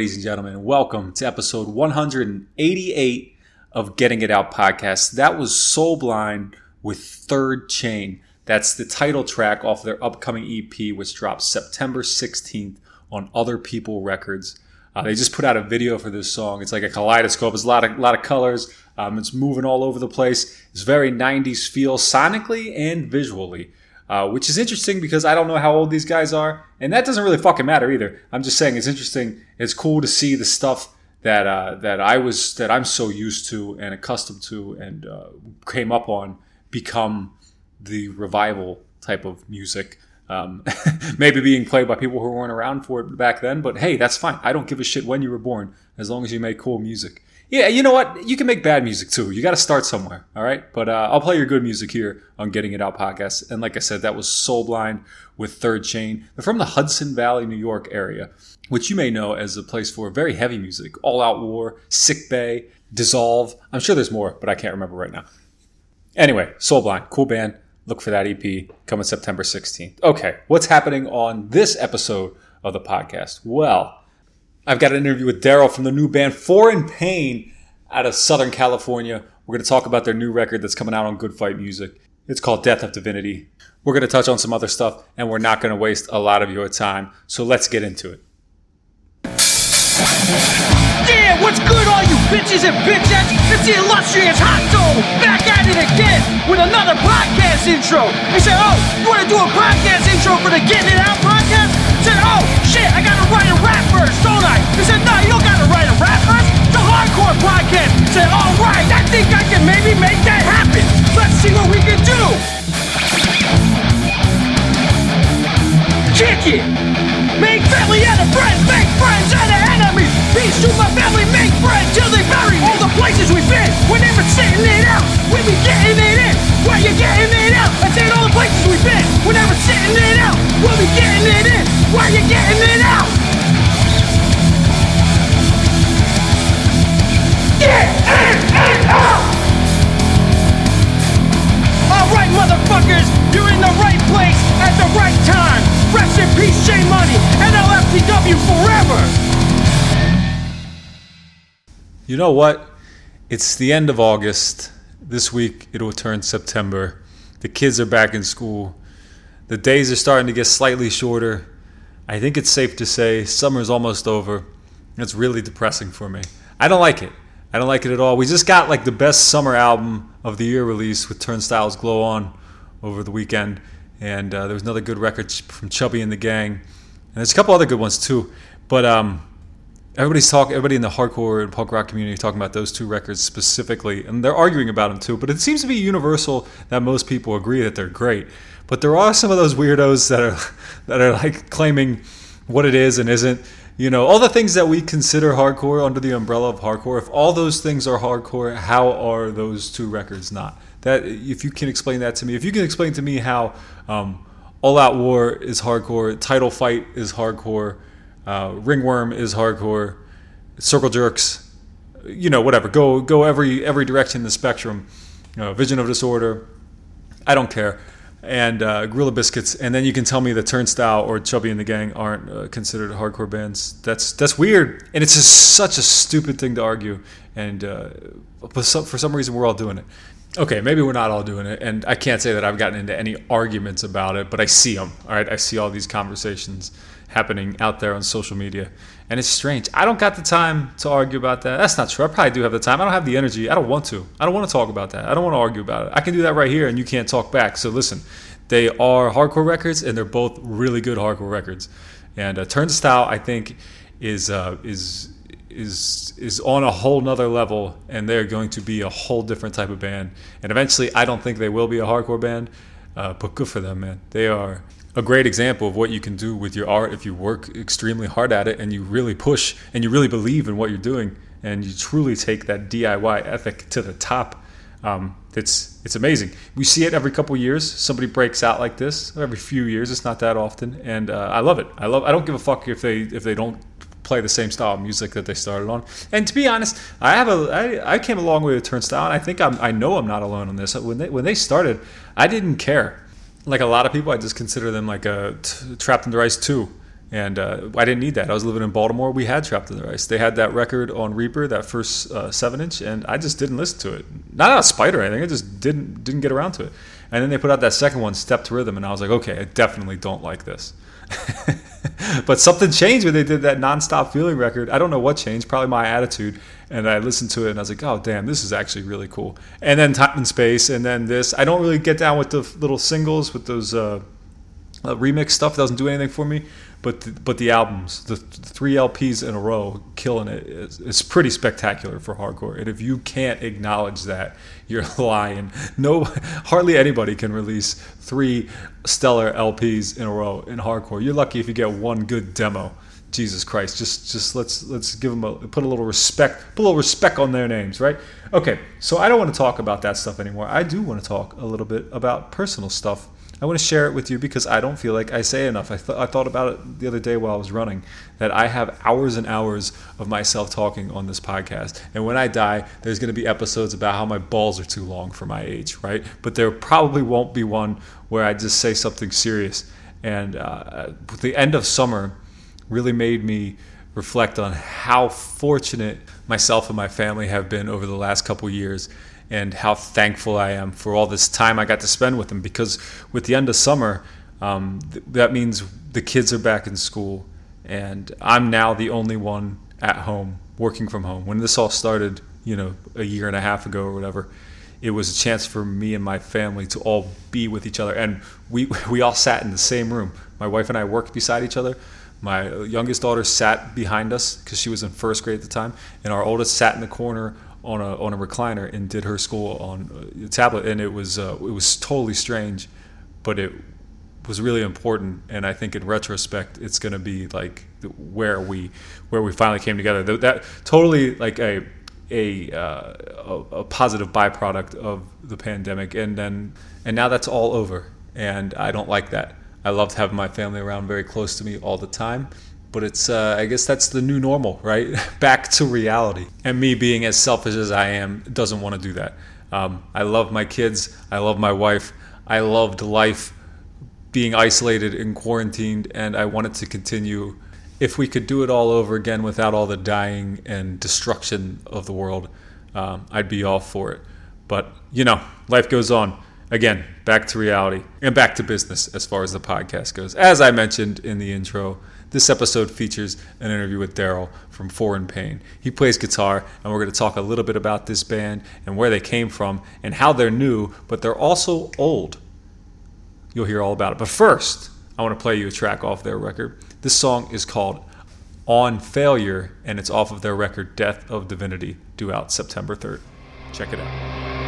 Ladies and gentlemen. Welcome to episode 188 of Getting It Out podcast. That was Soul Blind with Third Chain. That's the title track off their upcoming EP, which drops September 16th on Other People Records. Uh, they just put out a video for this song. It's like a kaleidoscope. It's a lot of lot of colors. Um, it's moving all over the place. It's very 90s feel sonically and visually uh, which is interesting because I don't know how old these guys are, and that doesn't really fucking matter either. I'm just saying it's interesting. It's cool to see the stuff that uh, that I was that I'm so used to and accustomed to and uh, came up on become the revival type of music. Um, maybe being played by people who weren't around for it back then, but hey, that's fine. I don't give a shit when you were born as long as you make cool music. Yeah, you know what? You can make bad music too. You got to start somewhere, all right? But uh, I'll play your good music here on Getting It Out podcast. And like I said, that was Soul Blind with Third Chain. They're from the Hudson Valley, New York area, which you may know as a place for very heavy music All Out War, Sick Bay, Dissolve. I'm sure there's more, but I can't remember right now. Anyway, Soul Blind, cool band. Look for that EP coming September 16th. Okay, what's happening on this episode of the podcast? Well, I've got an interview with Daryl from the new band Foreign Pain. out of Southern California. We're going to talk about their new record that's coming out on Good Fight Music. It's called Death of Divinity. We're going to touch on some other stuff, and we're not going to waste a lot of your time. So let's get into it. Yeah, what's good, all you bitches and bitches? It's the illustrious Hot Dog back at it again with another podcast intro. He said, Oh, you want to do a podcast intro for the Getting It Out podcast? I said, Oh, shit, I got to write a rap verse, don't I? He said, No, you don't got to write a rap verse. It's a hardcore podcast. I said, All right, I think I can maybe make that happen. Let's see what we can do. Make family out of friends, make friends out of enemies. Peace to my family, make friends till they bury me. All the places we've been, we're never sitting it out. We be getting it in, where you getting it out. I said all the places we've been, we're never sitting it out. We'll be getting it in, where you getting it out. Get it, You know what? It's the end of August. This week it'll turn September. The kids are back in school. The days are starting to get slightly shorter. I think it's safe to say summer's almost over. It's really depressing for me. I don't like it. I don't like it at all. We just got like the best summer album of the year released with Turnstiles Glow On over the weekend. And uh, there was another good record from Chubby and the Gang. And there's a couple other good ones too. But um, everybody's talking everybody in the hardcore and punk rock community talking about those two records specifically and they're arguing about them too but it seems to be universal that most people agree that they're great. But there are some of those weirdos that are that are like claiming what it is and isn't. You know all the things that we consider hardcore under the umbrella of hardcore if all those things are hardcore how are those two records not? That if you can explain that to me if you can explain to me how um, all out war is hardcore title fight is hardcore uh, Ringworm is hardcore. Circle Jerks, you know, whatever. Go go every every direction in the spectrum. You know, Vision of Disorder. I don't care. And uh, Gorilla Biscuits, and then you can tell me that Turnstile or Chubby and the Gang aren't uh, considered hardcore bands. That's that's weird, and it's just such a stupid thing to argue. And uh, some, for some reason, we're all doing it. Okay, maybe we're not all doing it, and I can't say that I've gotten into any arguments about it, but I see them. All right, I see all these conversations happening out there on social media. And it's strange. I don't got the time to argue about that. That's not true. I probably do have the time. I don't have the energy. I don't want to. I don't want to talk about that. I don't want to argue about it. I can do that right here and you can't talk back. So listen, they are hardcore records and they're both really good hardcore records. And uh, Turnstile, I think, is uh, is is is on a whole nother level and they're going to be a whole different type of band. And eventually, I don't think they will be a hardcore band, uh, but good for them, man. They are a great example of what you can do with your art if you work extremely hard at it and you really push and you really believe in what you're doing and you truly take that DIY ethic to the top. Um, it's it's amazing. We see it every couple years. Somebody breaks out like this every few years. It's not that often, and uh, I love it. I love. I don't give a fuck if they if they don't play the same style of music that they started on. And to be honest, I have a I, I came a long way with Turnstile, and I think I'm, I know I'm not alone on this. When they when they started, I didn't care like a lot of people, I just consider them like a t- Trapped Under Ice 2. And uh, I didn't need that. I was living in Baltimore. We had Trapped Under Ice. They had that record on Reaper, that first uh, seven inch, and I just didn't listen to it. Not out of spite or anything. I just didn't didn't get around to it. And then they put out that second one, Step to Rhythm, and I was like, okay, I definitely don't like this. but something changed when they did that nonstop feeling record. I don't know what changed. Probably my attitude. And I listened to it and I was like, oh damn, this is actually really cool. And then Time and Space, and then this. I don't really get down with the little singles with those uh, uh, remix stuff. Doesn't do anything for me. But the, but the albums, the three LPs in a row, killing it. It's, it's pretty spectacular for hardcore. And if you can't acknowledge that, you're lying. No, hardly anybody can release three stellar LPs in a row in hardcore. You're lucky if you get one good demo. Jesus Christ, just just let's let's give them a put a little respect, put a little respect on their names, right? Okay, so I don't want to talk about that stuff anymore. I do want to talk a little bit about personal stuff. I want to share it with you because I don't feel like I say enough. I, th- I thought about it the other day while I was running that I have hours and hours of myself talking on this podcast. And when I die, there's going to be episodes about how my balls are too long for my age, right? But there probably won't be one where I just say something serious. And uh, the end of summer really made me reflect on how fortunate myself and my family have been over the last couple years and how thankful I am for all this time I got to spend with them because with the end of summer, um, th- that means the kids are back in school and I'm now the only one at home working from home. When this all started, you know, a year and a half ago or whatever, it was a chance for me and my family to all be with each other. And we, we all sat in the same room. My wife and I worked beside each other. My youngest daughter sat behind us because she was in first grade at the time, and our oldest sat in the corner on a on a recliner and did her school on a tablet. And it was uh, it was totally strange, but it was really important. And I think in retrospect, it's going to be like where we where we finally came together. That, that totally like a a, uh, a, a positive byproduct of the pandemic, and then and now that's all over, and I don't like that. I loved having my family around very close to me all the time, but it's uh, I guess that's the new normal, right? Back to reality. And me being as selfish as I am doesn't want to do that. Um, I love my kids. I love my wife. I loved life being isolated and quarantined, and I wanted to continue if we could do it all over again without all the dying and destruction of the world, um, I'd be all for it. But, you know, life goes on. Again, back to reality and back to business as far as the podcast goes. As I mentioned in the intro, this episode features an interview with Daryl from Foreign Pain. He plays guitar, and we're going to talk a little bit about this band and where they came from and how they're new, but they're also old. You'll hear all about it. But first, I want to play you a track off their record. This song is called On Failure, and it's off of their record Death of Divinity, due out September 3rd. Check it out.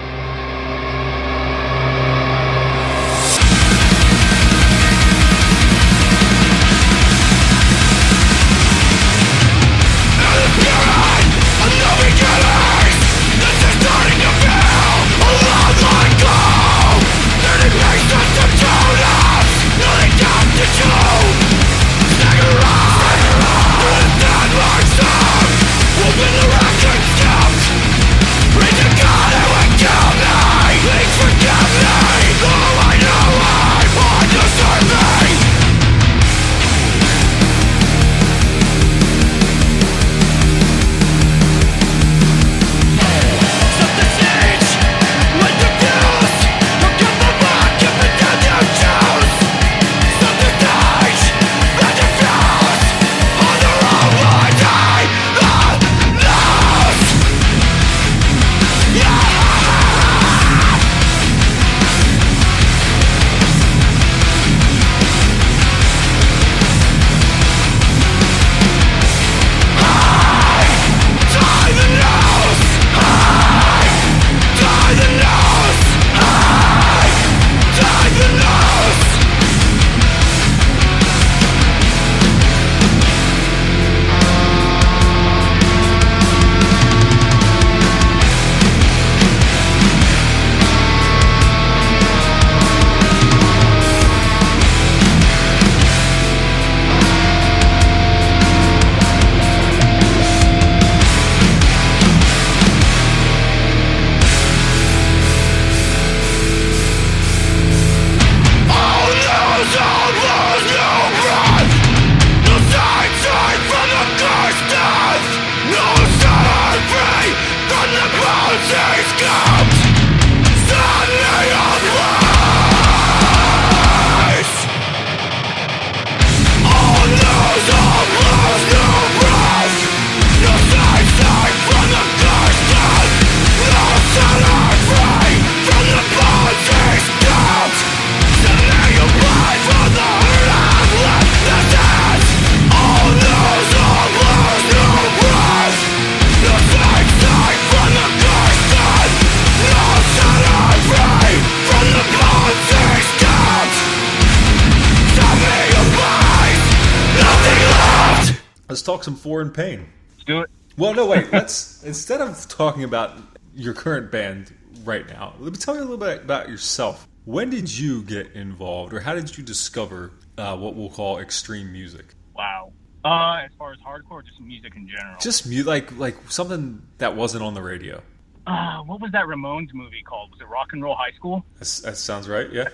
Talk some foreign pain. Let's do it. Well, no, wait. Let's instead of talking about your current band right now, let me tell you a little bit about yourself. When did you get involved, or how did you discover uh, what we'll call extreme music? Wow. Uh, as far as hardcore, just music in general. Just mu- like like something that wasn't on the radio. Uh, what was that Ramones movie called? Was it Rock and Roll High School? That's, that sounds right. Yeah.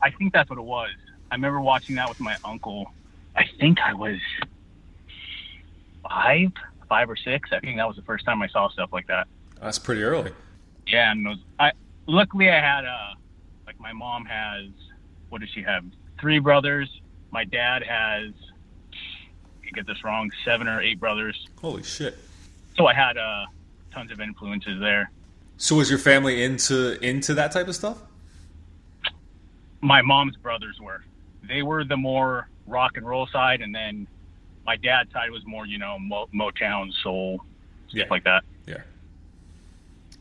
I think that's what it was. I remember watching that with my uncle. I think I was five, five or six. I think that was the first time I saw stuff like that. That's pretty early. Yeah, and was, I luckily I had uh like my mom has what does she have? Three brothers. My dad has I get this wrong, seven or eight brothers. Holy shit! So I had uh tons of influences there. So was your family into into that type of stuff? My mom's brothers were. They were the more rock and roll side, and then my dad's side was more, you know, Mo- Motown, soul, stuff like that. Yeah.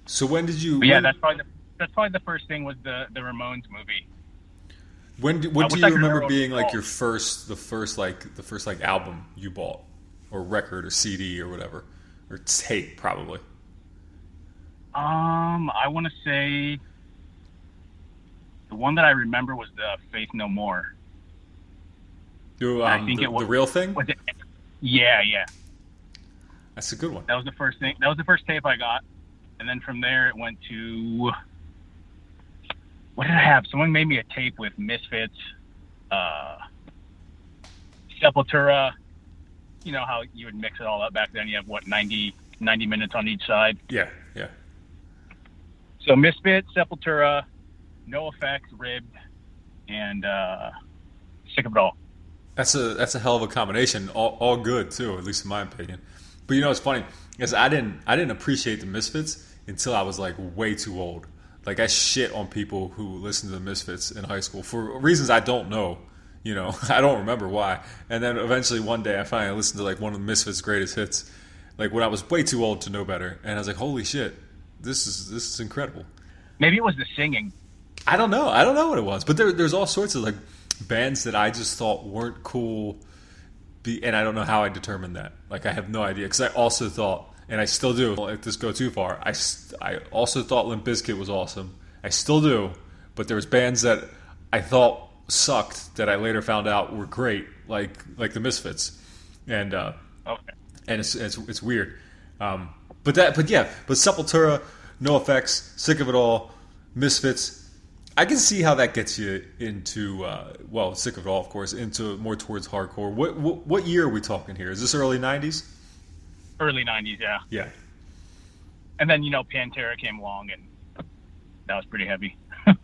So when did you? But yeah, that's probably the, that's probably the first thing was the the Ramones movie. when do, what do you remember remember being like your first the first like the first like album you bought or record or CD or whatever or tape probably. Um, I want to say the one that I remember was the Faith No More. I um, think the, it was the real thing. Was it? Yeah, yeah. That's a good one. That was the first thing. That was the first tape I got, and then from there it went to what did I have? Someone made me a tape with Misfits, uh, Sepultura. You know how you would mix it all up back then. You have what 90, 90 minutes on each side. Yeah, yeah. So Misfits, Sepultura, NOFX, Ribbed, and uh, Sick of It All. That's a that's a hell of a combination. All, all good too, at least in my opinion. But you know, it's funny because I didn't I didn't appreciate the Misfits until I was like way too old. Like I shit on people who listened to the Misfits in high school for reasons I don't know. You know, I don't remember why. And then eventually one day I finally listened to like one of the Misfits' greatest hits, like when I was way too old to know better, and I was like, holy shit, this is this is incredible. Maybe it was the singing. I don't know. I don't know what it was, but there, there's all sorts of like bands that I just thought weren't cool, be, and I don't know how I determined that. Like I have no idea because I also thought, and I still do. If this go too far, I I also thought Limp Bizkit was awesome. I still do, but there was bands that I thought sucked that I later found out were great, like like the Misfits, and uh, Okay. and it's it's, it's weird. Um, but that, but yeah, but Sepultura, NOFX, Sick of It All, Misfits. I can see how that gets you into uh, well, Sick of It All, of course, into more towards hardcore. What, what what year are we talking here? Is this early '90s? Early 90s, yeah. Yeah. And then, you know, Pantera came along and that was pretty heavy.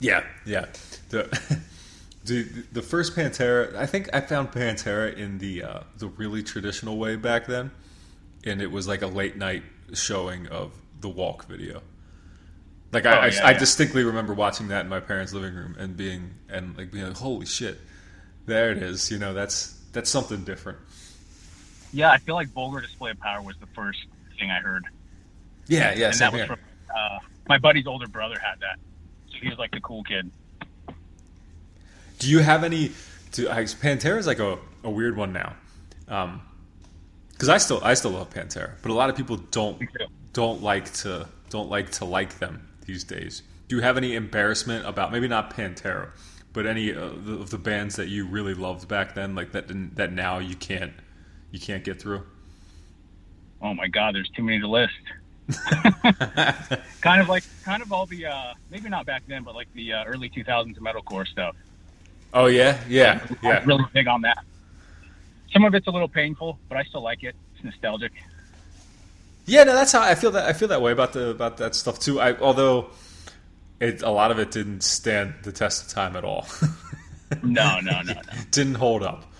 Yeah, yeah. The, the the first Pantera, I think I found Pantera in the uh, the really traditional way back then, and it was like a late night showing of the Walk video. Like I, Oh, I, yeah, I yeah. distinctly remember watching that in my parents' living room and being and like being like, "Holy shit, there it is!" You know, that's that's something different. yeah, I feel like Vulgar Display of Power was the first thing I heard. Yeah, yeah, and same that was here. from uh, my buddy's older brother had that. So he was like the cool kid. Do you have any? Do, I, Pantera is like a, a weird one now, because I still I still love Pantera, but a lot of people don't don't like to don't like to like them these days. Do you have any embarrassment about maybe not Pantera, but any of the, of the bands that you really loved back then, like that that now you can't you can't get through? Oh my God, there's too many to list. kind of like, kind of all the, uh, maybe not back then, but like the uh, early 2000s metalcore stuff. Oh yeah, yeah, I'm yeah. really big on that. Some of it's a little painful, but I still like it. It's nostalgic. Yeah, no, that's how I feel. That I feel that way about the about that stuff too. I although it a lot of it didn't stand the test of time at all. No, no, no, no, didn't hold up.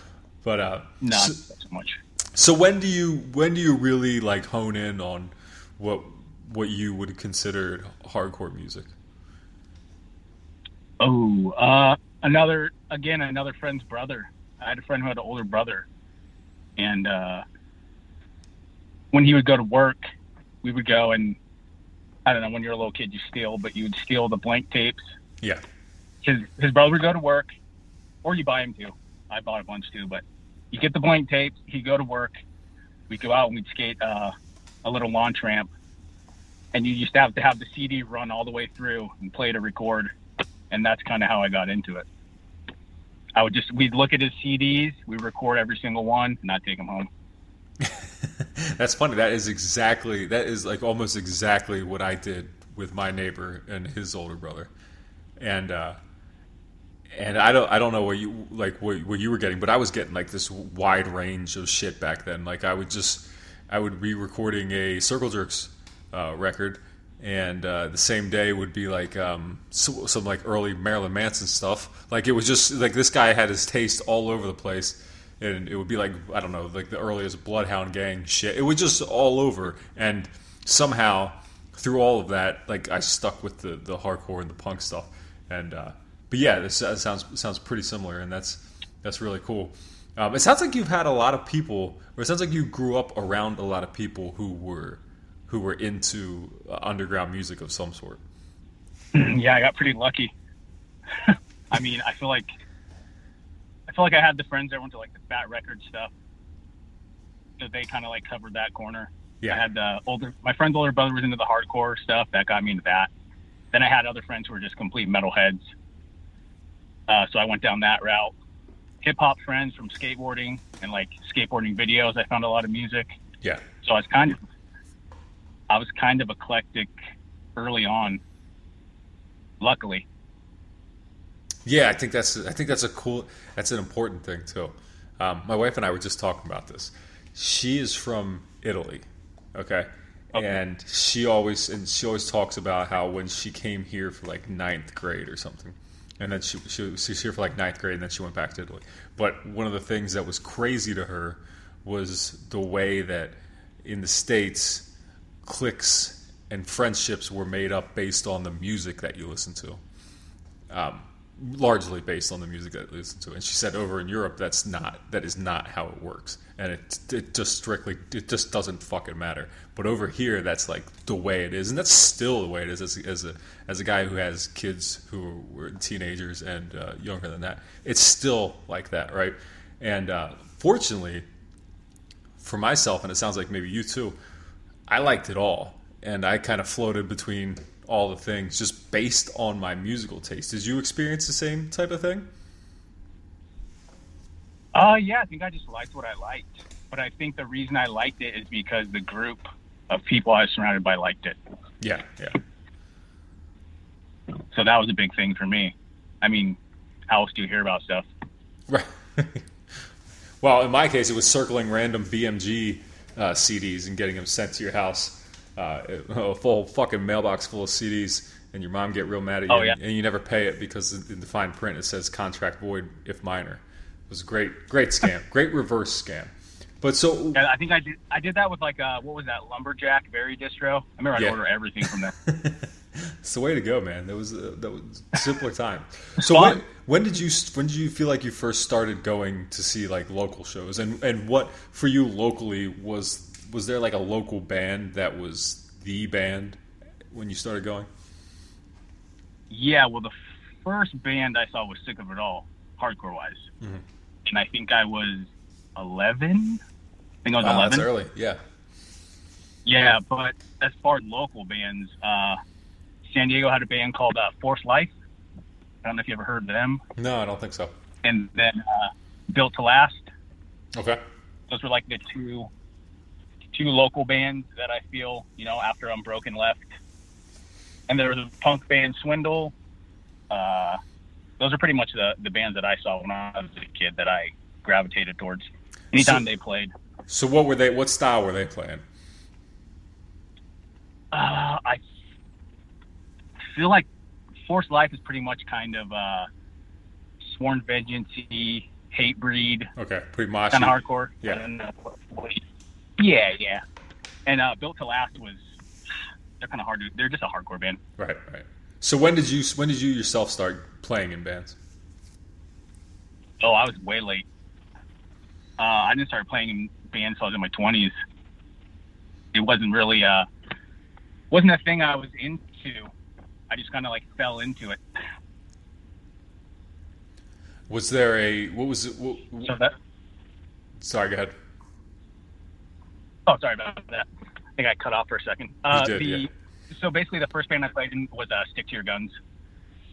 But uh, not so, so much. so when do you when do you really like hone in on what what you would consider hardcore music? Oh, uh, another again, another friend's brother. I had a friend who had an older brother, and uh, when he would go to work, we would go and I don't know. When you're a little kid, you steal, but you would steal the blank tapes. Yeah, His his brother would go to work, or you buy him too. I bought a bunch too, but you get the blank tapes. He'd go to work. We'd go out and we'd skate uh, a little launch ramp, and you used to have to have the CD run all the way through and play to record, and that's kind of how I got into it. I would just we'd look at his CDs, we record every single one, and I'd take them home. that's funny. That is exactly that is like almost exactly what I did with my neighbor and his older brother, and uh, and I don't I don't know what you like what, what you were getting, but I was getting like this wide range of shit back then. Like I would just I would be recording a Circle Jerks uh, record, and uh, the same day would be like um, so, some like early Marilyn Manson stuff. Like it was just like this guy had his taste all over the place, and it would be like I don't know like the earliest Bloodhound Gang shit. It was just all over, and somehow through all of that, like I stuck with the the hardcore and the punk stuff, and uh, but yeah, this sounds sounds pretty similar, and that's that's really cool. Um, it sounds like you've had a lot of people, or it sounds like you grew up around a lot of people who were who were into uh, underground music of some sort. yeah, I got pretty lucky. I mean, I feel like I feel like I had the friends that went to like the Fat Record stuff, so they kind of like covered that corner. Yeah. I had the older my friend's older brother was into the hardcore stuff that got me into that. Then I had other friends who were just complete metalheads. Uh, so I went down that route. Hip hop friends from skateboarding and like skateboarding videos. I found a lot of music. Yeah. So I was kind of I was kind of eclectic early on. Luckily. Yeah, I think that's I think that's a cool that's an important thing too. Um, my wife and I were just talking about this. She is from Italy, okay? Okay. and she always and she always talks about how when she came here for like ninth grade or something, and then she she was, she was here for like ninth grade, and then she went back to Italy. But one of the things that was crazy to her was the way that in the states cliques and friendships were made up based on the music that you listen to um, largely based on the music that I listen to. And she said over in Europe, that's not that is not how it works, and it it just strictly it just doesn't fucking matter. But over here, that's like the way it is, and that's still the way it is. As, as a as a guy who has kids who were teenagers and uh, younger than that, it's still like that, right? And uh, fortunately, for myself, and it sounds like maybe you too, I liked it all, and I kind of floated between all the things just based on my musical taste. Did you experience the same type of thing? Uh, yeah, I think I just liked what I liked. But I think the reason I liked it is because the group of people I was surrounded by liked it. Yeah, yeah, So that was a big thing for me. I mean, how else do you hear about stuff? right. well, in my case, it was circling random BMG uh, CDs and getting them sent to your house. Uh, a full fucking mailbox full of CDs, and your mom get real mad at you, Oh, yeah. and you never pay it because in the fine print it says contract void if minor. It was a great, great scam, great reverse scam. But so And I think I did. I did that with like uh, what was that lumberjack berry distro? I remember I'd Yeah. order everything from there. It's the way to go, man. That was uh, that was a simpler time. So when, when did you when did you feel like you first started going to see like local shows, and and what for you locally was was there like a local band that was the band when you started going? yeah, well, the first band I saw was Sick of It All, hardcore wise, Mm-hmm. and I think I was eleven. I think I was Wow, eleven. that's early. Yeah. Yeah, but as far as local bands, uh, San Diego had a band called uh, Force Life. I don't know if you ever heard of them. No, I don't think so. And then uh, Built to Last. Okay. Those were like the two two local bands that I feel, you know, after Unbroken left. And there was a punk band, Swindle. Uh, those are pretty much the, the bands that I saw when I was a kid that I gravitated towards. Anytime So- they played. So what were they? What style were they playing? Uh, I feel like Forced Life is pretty much kind of uh, Sworn Vengeance Hatebreed, Okay, pretty kind of hardcore. Yeah. Yeah, yeah. And uh, Built to Last was, they're kind of hard to, they're just a hardcore band. Right, right. So when did you when did you yourself start playing in bands? Oh, I was way late. Uh, I didn't start playing in bands until I was in my 20s. It wasn't really, uh, wasn't a thing I was into. I just kind of like fell into it. Was there a what was it? What, So that, sorry, go ahead. Oh, sorry about that. I think I cut off for a second. Uh, did, the, yeah. So basically, the first band I played in was uh, Stick to Your Guns,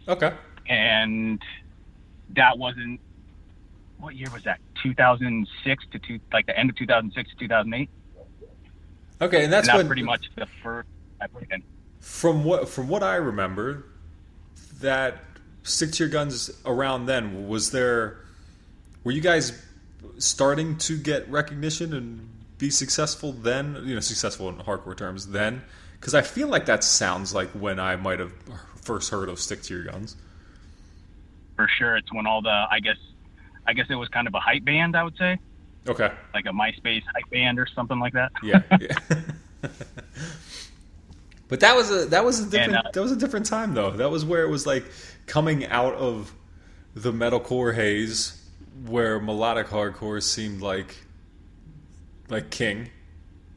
Okay. and that wasn't. What year was that? 2006 to two, like the end of 2006 to 2008. Okay, and that's and that's when pretty much the first I played in. from what from what I remember, that stick to your guns around then? Was there were you guys starting to get recognition and be successful then? You know, successful in hardcore terms then? Because I feel like that sounds like when I might have first heard of Stick to Your Guns. For sure, it's when all the I guess I guess it was kind of a hype band. I would say Okay. like a MySpace hype band or something like that. Yeah. yeah. but that was a that was a different And, uh, that was a different time though. That was where it was like coming out of the metalcore haze where melodic hardcore seemed like like king,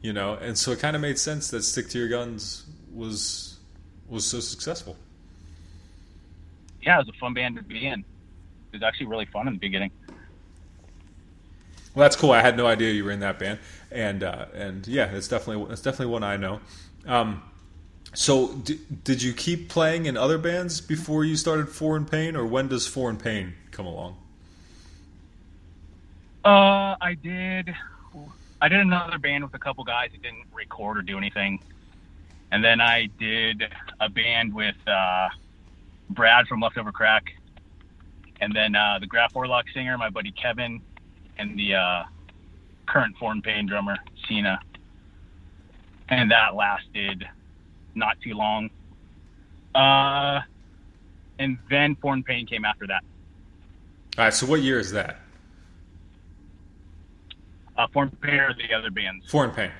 you know, and so it kind of made sense that Stick to Your Guns was was so successful. yeah, it was a fun band to be in. It was actually really fun in the beginning. Well, that's cool. I had no idea you were in that band, and uh, and yeah, it's definitely it's definitely one I know. Um, so, d- did you keep playing in other bands before you started Foreign Pain, or when does Foreign Pain come along? Uh, I did. I did another band with a couple guys that didn't record or do anything, and then I did a band with uh, Brad from Leftover Crack, and then uh, the Graf Orlock singer, my buddy Kevin, and the uh, current Foreign Pain drummer Cena, and that lasted not too long. Uh, and then Foreign Pain came after that. All right. So, what year is that? Uh, Foreign Pain or the other bands. Foreign Pain.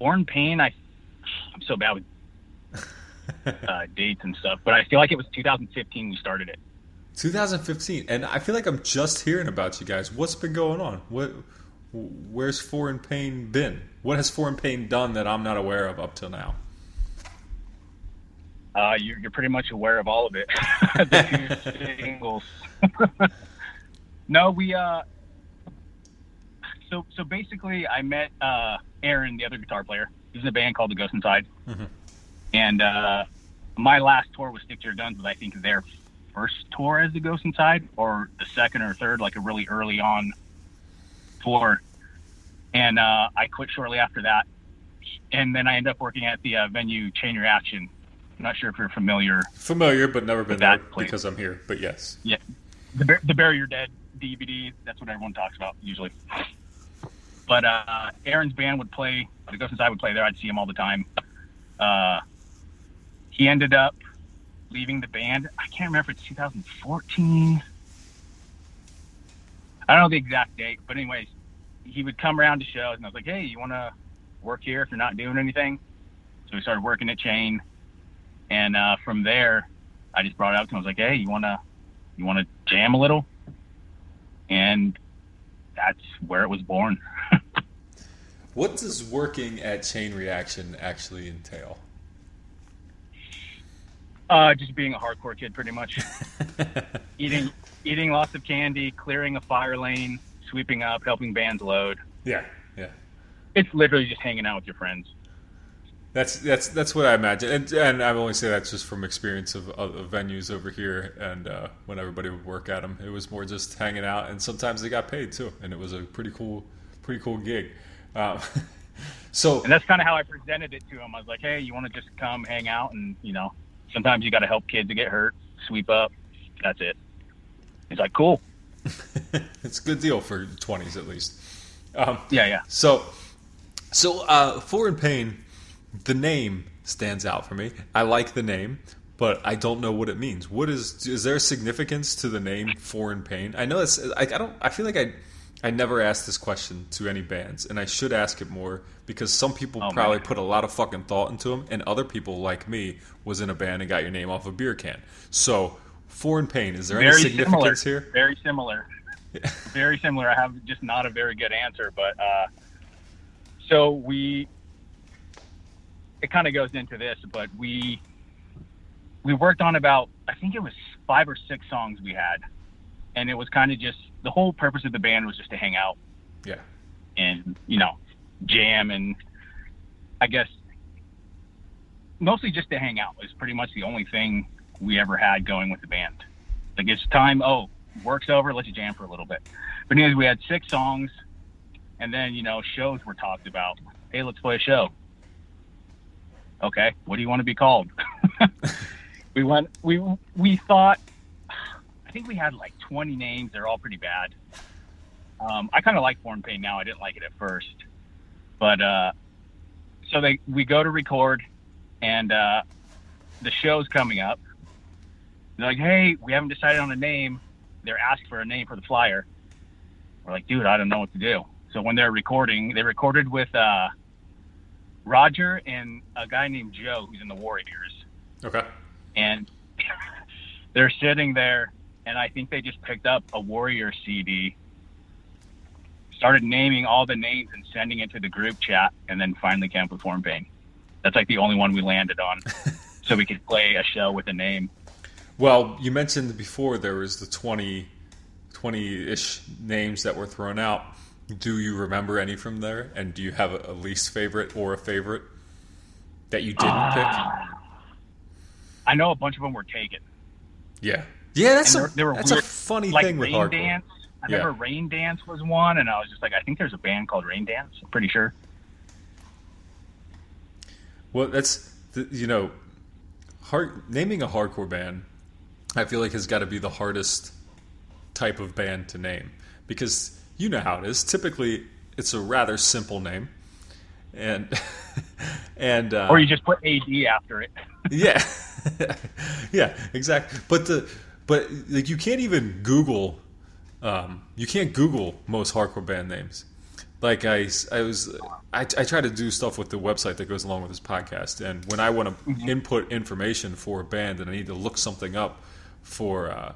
Foreign Pain, I, I'm so bad with uh, dates and stuff, but I feel like it was 2015 we started it. 2015, and I feel like I'm just hearing about you guys. What's been going on? What? Where's Foreign Pain been? What has Foreign Pain done that I'm not aware of up till now? Uh, you're, you're pretty much aware of all of it. the two singles. no, we. Uh, so so basically, I met uh, Aaron, the other guitar player. He's in a band called The Ghost Inside, and uh, my last tour was Stick to Your Guns, was I think their first tour as The Ghost Inside, or the second or third, like a really early on tour. And uh, I quit shortly after that, and then I ended up working at the uh, venue Chain Reaction. I'm not sure if you're familiar. Familiar, but never been That there place. because I'm here. But yes. Yeah, the the Bury Your Dead DVD. That's what everyone talks about usually. But uh, Aaron's band would play. The Ghost Inside would play there. I'd see him all the time. Uh, he ended up leaving the band. I can't remember if it's 2014. I don't know the exact date, but anyways, he would come around to shows, and I was like, "Hey, you want to work here if you're not doing anything?" So we started working at Chain, and uh, from there, I just brought it up to him. I was like, "Hey, you wanna you want to jam a little?" And that's where it was born. What does working at Chain Reaction actually entail? Uh, just being a hardcore kid, pretty much. eating eating lots of candy, clearing a fire lane, sweeping up, helping bands load. Yeah, yeah. It's literally just hanging out with your friends. That's that's that's what I imagine, and and I only say that just from experience of, of, of venues over here, and uh, when everybody would work at them, it was more just hanging out, and sometimes they got paid too, and it was a pretty cool, pretty cool gig. Um, so And that's kind of how I presented it to him. I was like, "Hey, you want to just come hang out, and you know, sometimes you got to help kids that get hurt, sweep up. That's it." He's like, "Cool, it's a good deal for twenties at least. Um, yeah, yeah." So, so uh, Foreign Pain, the name stands out for me. I like the name, but I don't know what it means. What is is there significance to the name Foreign Pain? I know it's I, I don't I feel like I I never asked this question to any bands, and I should ask it more because some people Oh, probably put a lot of fucking thought into them, and other people like me was in a band and got your name off a beer can. So, Foreign Pain, is there any Very similar. significance here? Very similar. very similar. I have just not a very good answer, but uh, so we. It kind of goes into this, but we we worked on about I think it was five or six songs we had, and it was kind of just the whole purpose of the band was just to hang out Yeah. and you know jam and I guess mostly just to hang out is pretty much the only thing we ever had going with the band. Like it's time, oh, work's over, let's jam for a little bit. But anyways, we had six songs, and then you know shows were talked about. Hey, let's play a show. Okay, what do you want to be called? we went. We we thought. I think we had like 20 names. They're all pretty bad. Um, I kind of like Foreign Pain now. I didn't like it at first, but uh, so they we go to record, and uh, the show's coming up. They're like, "Hey, we haven't decided on a name." They're asked for a name for the flyer. We're like, "Dude, I don't know what to do." So when they're recording, they recorded with uh, Roger and a guy named Joe who's in the Warriors, Okay. and they're sitting there, and I think they just picked up a Warrior CD, started naming all the names and sending it to the group chat, and then finally came up with Foreign Pain. That's like the only one we landed on, so we could play a show with a name. Well, you mentioned before there was the 20, 20-ish names that were thrown out. Do you remember any from there? And do you have a, a least favorite or a favorite that you didn't pick? Ah. I know a bunch of them were taken. Yeah. Yeah, that's And a, there- there that's a funny like thing with Rain hardcore. Dance. I Yeah. remember Rain Dance was one, and I was just like, I think there's a band called Rain Dance. I'm pretty sure. Well, that's the, you know, hard naming a hardcore band. I feel like has got to be the hardest type of band to name because you know how it is. Typically, it's a rather simple name, and and uh, Or you just put AD after it. yeah, yeah, exactly. But the but like you can't even Google, um, you can't Google most hardcore band names. Like I, I was, I, I try to do stuff with the website that goes along with this podcast, and when I want to input information for a band and I need to look something up for uh,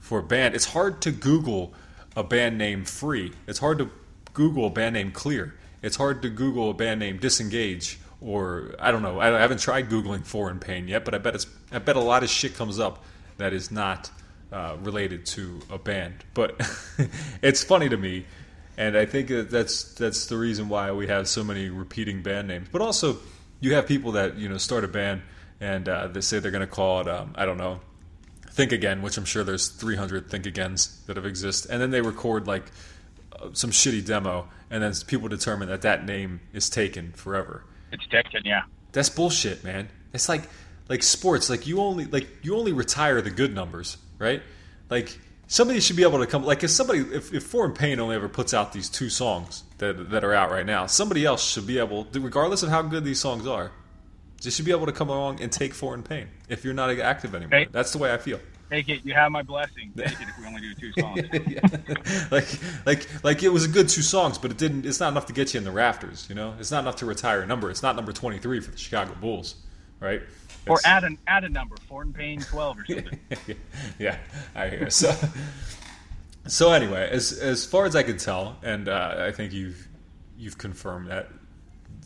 for a band, it's hard to Google a band name Free. It's hard to Google a band name Clear. It's hard to Google a band name Disengage or I don't know. I I haven't tried googling Foreign Pain yet, but I bet it's I bet a lot of shit comes up that is not uh, related to a band. But it's funny to me, and I think that that's that's the reason why we have so many repeating band names. But also, you have people that you know start a band and uh, they say they're going to call it um, I don't know Think Again, which I'm sure there's 300 Think Agains that have exist, and then they record like uh, some shitty demo, and then people determine that that name is taken forever. It's taken, yeah. That's bullshit, man. It's like like sports. Like you only like you only retire the good numbers, right? Like somebody should be able to come. Like if somebody if, if Foreign Pain only ever puts out these two songs that that are out right now, somebody else should be able, regardless of how good these songs are, they should be able to come along and take Foreign Pain if you're not active anymore. Hey. That's the way I feel. Take it. You have my blessing. Take it if we only do two songs. like like like it was a good two songs, but it didn't. It's not enough to get you in the rafters. You know, it's not enough to retire a number. It's not number twenty three for the Chicago Bulls, right? Or It's- add an add a number, Foreign Pain 12 or something. yeah, I hear. So, so anyway, as as far as I can tell, and uh, I think you've you've confirmed that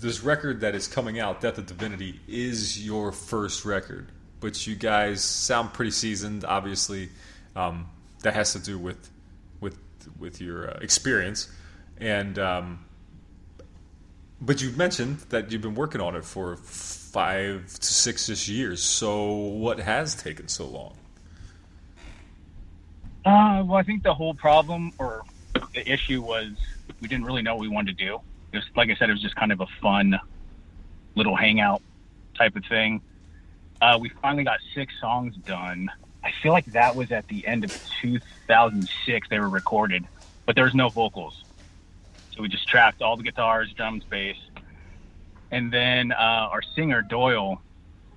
this record that is coming out, Death of Divinity, is your first record. But you guys sound pretty seasoned. Obviously, um, that has to do with with with your uh, experience, and um, but you've mentioned that you've been working on it for five to six ish years. So what has taken so long? Uh, well, I think the whole problem or the issue was we didn't really know what we wanted to do. It was, like I said, it was just kind of a fun little hangout type of thing. Uh, we finally got six songs done. I feel like that was at the end of 2006. They were recorded, but there was no vocals. So we just tracked all the guitars, drums, bass. And then uh, our singer, Doyle,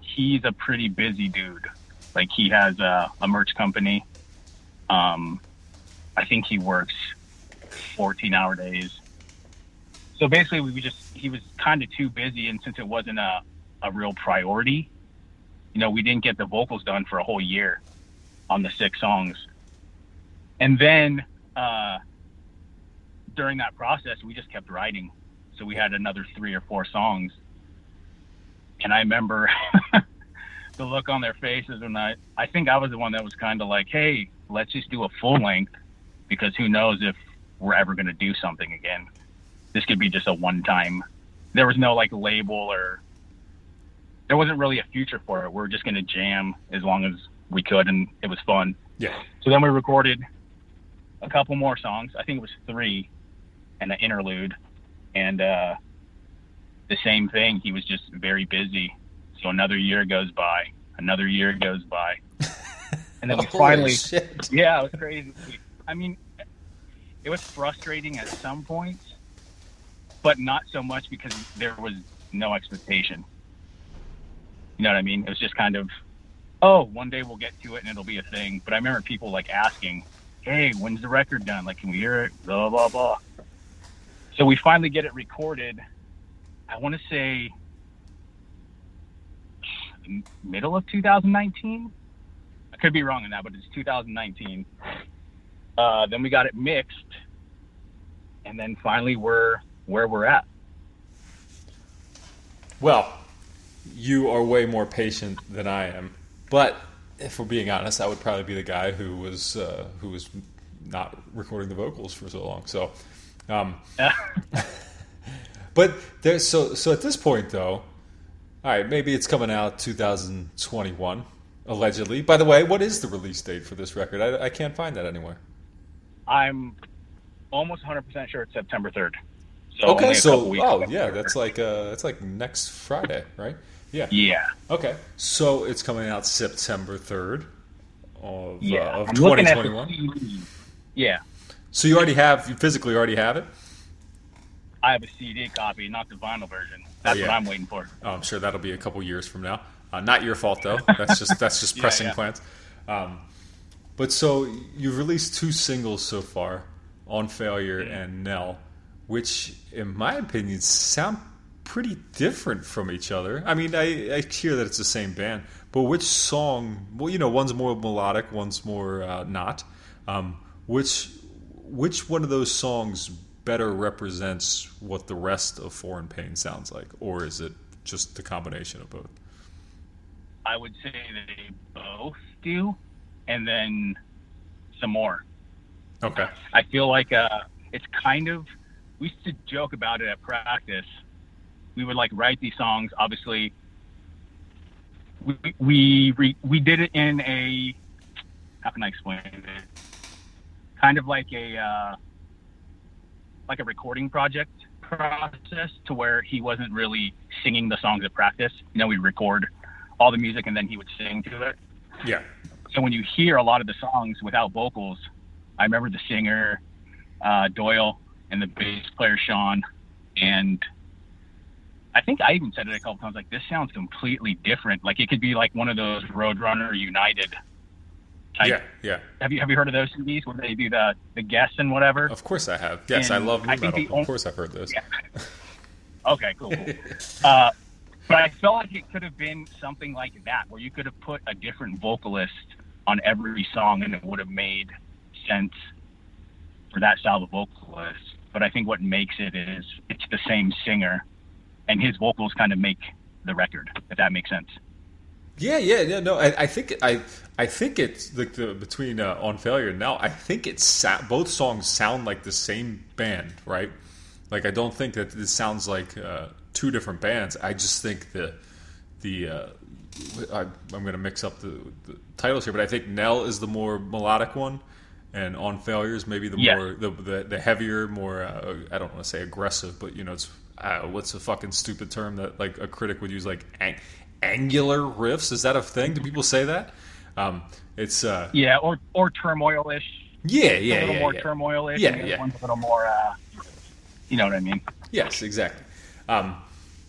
he's a pretty busy dude. Like he has a, a merch company. Um, I think he works 14 hour days. So basically, we just, he was kind of too busy. And since it wasn't a, a real priority, you know, we didn't get the vocals done for a whole year on the six songs. And then uh, during that process, we just kept writing. So we had another three or four songs. And I remember the look on their faces when I, I think I was the one that was kind of like, hey, let's just do a full length because who knows if we're ever going to do something again. This could be just a one time. There was no like label or there wasn't really a future for it. We are just going to jam as long as we could and it was fun. Yeah. So then we recorded a couple more songs. I think it was three and an interlude. And uh, the same thing, he was just very busy. So another year goes by Another year goes by, and then we finally, shit. yeah, it was crazy. I mean, it was frustrating at some points, but not so much because there was no expectation. You know what I mean? It was just kind of, oh, one day we'll get to it and it'll be a thing. But I remember people like asking, hey, when's the record done? Like, can we hear it? Blah, blah, blah. So we finally get it recorded. I want to say middle of 2019. I could be wrong on that, but it's 2019. Uh, then we got it mixed, and then finally we're where we're at. Well, you are way more patient than I am. But if we're being honest, I would probably be the guy who was uh, who was not recording the vocals for so long. So, um, but there's so so at this point though, all right, maybe it's coming out 2021 allegedly. By the way, what is the release date for this record? I, I can't find that anywhere. I'm almost 100% sure it's September 3rd. So Okay, so oh yeah, that's like uh, that's like next Friday, right? Yeah. yeah, Okay, so it's coming out September third of yeah. uh, of I'm looking at the 2021. Yeah, So you already have you physically already have it. I have a CD copy, not the vinyl version. That's yeah. what I'm waiting for. Oh, I'm sure that'll be a couple years from now. Uh, not your fault though. That's just that's just Yeah, pressing yeah. plans. Um, but so you've released two singles so far, "On Failure" and "Nell," which, in my opinion, sound pretty different from each other. I mean, I, I hear that it's the same band, but which song? Well, you know, one's more melodic, one's more uh, not. Um, which which one of those songs better represents what the rest of Foreign Pain sounds like, or is it just the combination of both? I would say they both do, and then some more. Okay. I feel like uh, it's kind of. We used to joke about it at practice. We would like write these songs. Obviously, we we we, we did it in a. How can I explain it? Kind of like a uh, like a recording project process to where he wasn't really singing the songs at practice. You know, we'd record all the music and then he would sing to it. Yeah. So when you hear a lot of the songs without vocals, I remember the singer uh, Doyle and the bass player Sean, and I think I even said it a couple times. Like this sounds completely different. Like it could be like one of those Roadrunner United. Type. Yeah. Yeah. Have you have you heard of those CDs where they do the the guests and whatever? Of course I have. Yes, I love new I metal. the only- Of course I've heard those. Yeah. Okay, cool. cool. uh, but I felt like it could have been something like that, where you could have put a different vocalist on every song, and it would have made sense for that style of vocalist. But I think what makes it is it's the same singer, and his vocals kind of make the record, if that makes sense. Yeah, yeah, yeah. No, I, I think I, I think it's like the between uh, on failure and now. I think it's sa- both songs sound like the same band, right? Like I don't think that this sounds like uh, two different bands. I just think the the uh, I, I'm going to mix up the, the titles here, but I think Nell is the more melodic one, and on failure is maybe the Yes. more the, the the heavier, more uh, I don't want to say aggressive, but you know it's uh, what's a fucking stupid term that like a critic would use like ang- angular riffs. Is that a thing? Do people say that? Um, it's uh, Yeah, or or turmoil-ish. yeah, yeah, A little yeah, more yeah. turmoil-ish. Yeah, and yeah. One's a little more. Uh, you know what I mean? Yes, exactly. Um,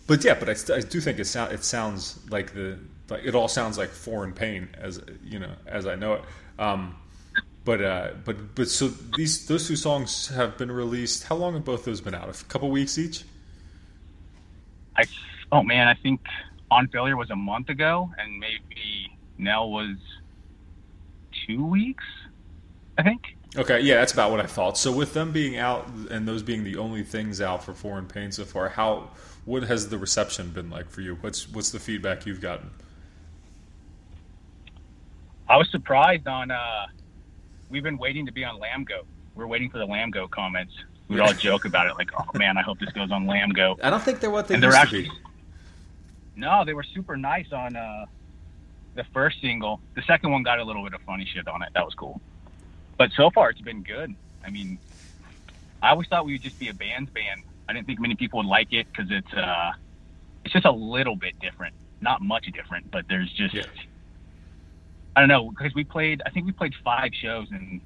but yeah, but I, I do think it sound it sounds like the like it all sounds like foreign pain as you know as I know it. Um, but uh, but but so these those two songs have been released. How long have both those been out? A couple weeks each. I oh man, I think on failure was a month ago, and maybe Nell was two weeks. I think. Okay, yeah, that's about what I thought. So with them being out and those being the only things out for foreign pain so far, how what has the reception been like for you? What's what's the feedback you've gotten? I was surprised on. uh We've been waiting to be on Lambgoat. We're waiting for the Lambgoat comments. We would all joke about it, like, "Oh man, I hope this goes on Lambgoat." I don't think they're what they And they're actually to be. No, they were super nice on uh the first single. The second one got a little bit of funny shit on it. That was cool. But so far, it's been good. I mean, I always thought we would just be a band's band. I didn't think many people would like it because it's uh, it's just a little bit different. Not much different, but there's just Yeah. I don't know because we played. I think we played five shows in